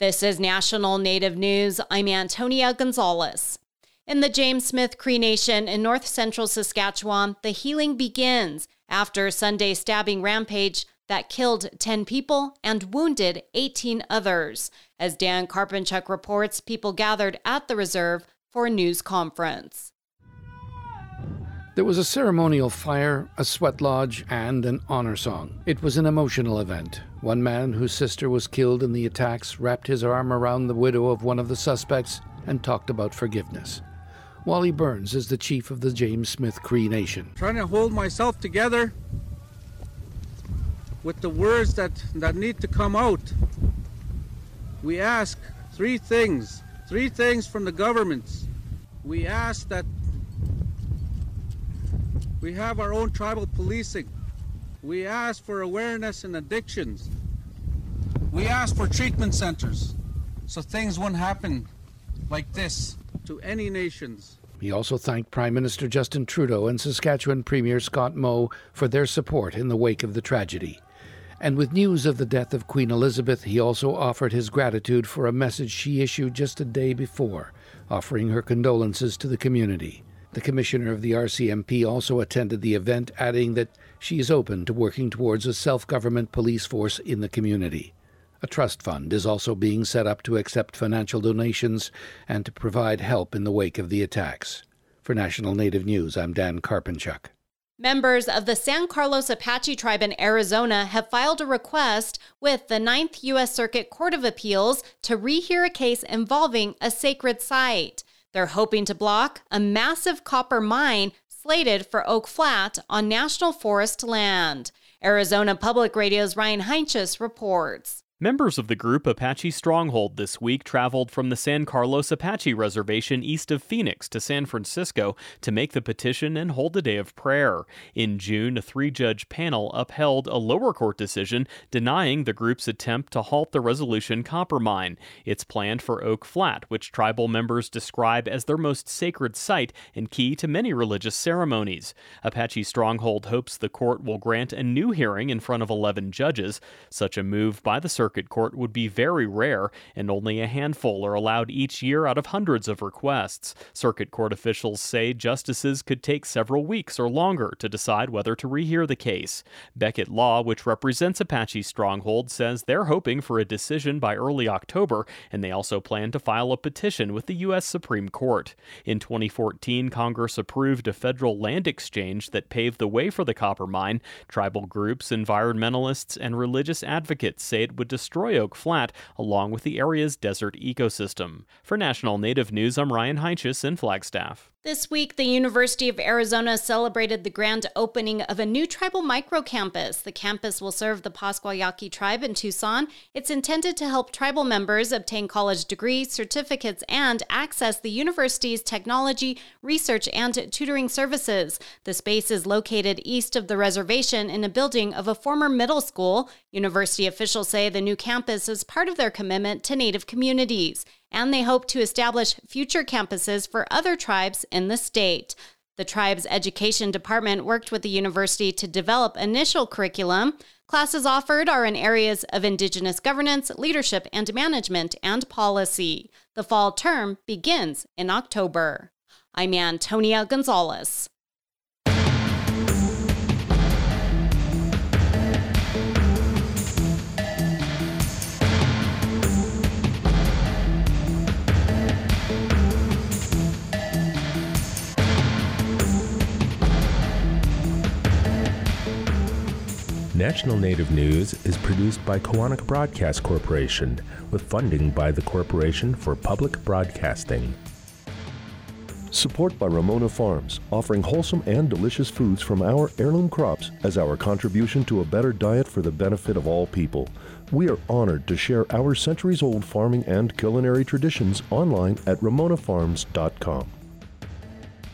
This is National Native News. I'm Antonia Gonzalez. In the James Smith Cree Nation in north central Saskatchewan, the healing begins after Sunday's stabbing rampage that killed 10 people and wounded 18 others. As Dan Karpenchuk reports, people gathered at the reserve for a news conference. There was a ceremonial fire, a sweat lodge, and an honor song. It was an emotional event. One man whose sister was killed in the attacks wrapped his arm around the widow of one of the suspects and talked about forgiveness. Wally Burns is the chief of the James Smith Cree Nation. Trying to hold myself together with the words that, that need to come out. We ask three things, three things from the governments. We ask that we have our own tribal policing. We ask for awareness in addictions. We ask for treatment centers so things won't happen like this to any nations. He also thanked Prime Minister Justin Trudeau and Saskatchewan Premier Scott Moe for their support in the wake of the tragedy. And with news of the death of Queen Elizabeth, he also offered his gratitude for a message she issued just a day before, offering her condolences to the community. The commissioner of the RCMP also attended the event, adding that she is open to working towards a self government police force in the community. A trust fund is also being set up to accept financial donations and to provide help in the wake of the attacks. For National Native News, I'm Dan Karpenchuk. Members of the San Carlos Apache tribe in Arizona have filed a request with the Ninth U.S. Circuit Court of Appeals to rehear a case involving a sacred site. They're hoping to block a massive copper mine slated for Oak Flat on National Forest land. Arizona Public Radio's Ryan Heinsius reports. Members of the group Apache Stronghold this week traveled from the San Carlos Apache Reservation east of Phoenix to San Francisco to make the petition and hold a day of prayer. In June, a three judge panel upheld a lower court decision denying the group's attempt to halt the Resolution copper mine. It's planned for Oak Flat, which tribal members describe as their most sacred site and key to many religious ceremonies. Apache Stronghold hopes the court will grant a new hearing in front of 11 judges. Such a move by the circuit court would be very rare, and only a handful are allowed each year out of hundreds of requests. Circuit court officials say justices could take several weeks or longer to decide whether to rehear the case. Becket Law, which represents Apache Stronghold, says they're hoping for a decision by early October, and they also plan to file a petition with the U.S. Supreme Court. In 2014, Congress approved a federal land exchange that paved the way for the copper mine. Tribal groups, environmentalists, and religious advocates say it would destroy Oak Flat along with the area's desert ecosystem. For National Native News, I'm Ryan Heinsius in Flagstaff. This week, the University of Arizona celebrated the grand opening of a new tribal microcampus. The campus will serve the Pascua Yaqui tribe in Tucson. It's intended to help tribal members obtain college degrees, certificates, and access the university's technology, research, and tutoring services. The space is located east of the reservation in a building of a former middle school. University officials say the new campus is part of their commitment to Native communities and they hope to establish future campuses for other tribes in the state. The tribe's education department worked with the university to develop initial curriculum. Classes offered are in areas of Indigenous governance, leadership and management, and policy. The fall term begins in October. I'm Antonia Gonzalez. National Native News is produced by Koahnic Broadcast Corporation with funding by the Corporation for Public Broadcasting. Support by Ramona Farms, offering wholesome and delicious foods from our heirloom crops as our contribution to a better diet for the benefit of all people. We are honored to share our centuries old farming and culinary traditions online at ramonafarms.com.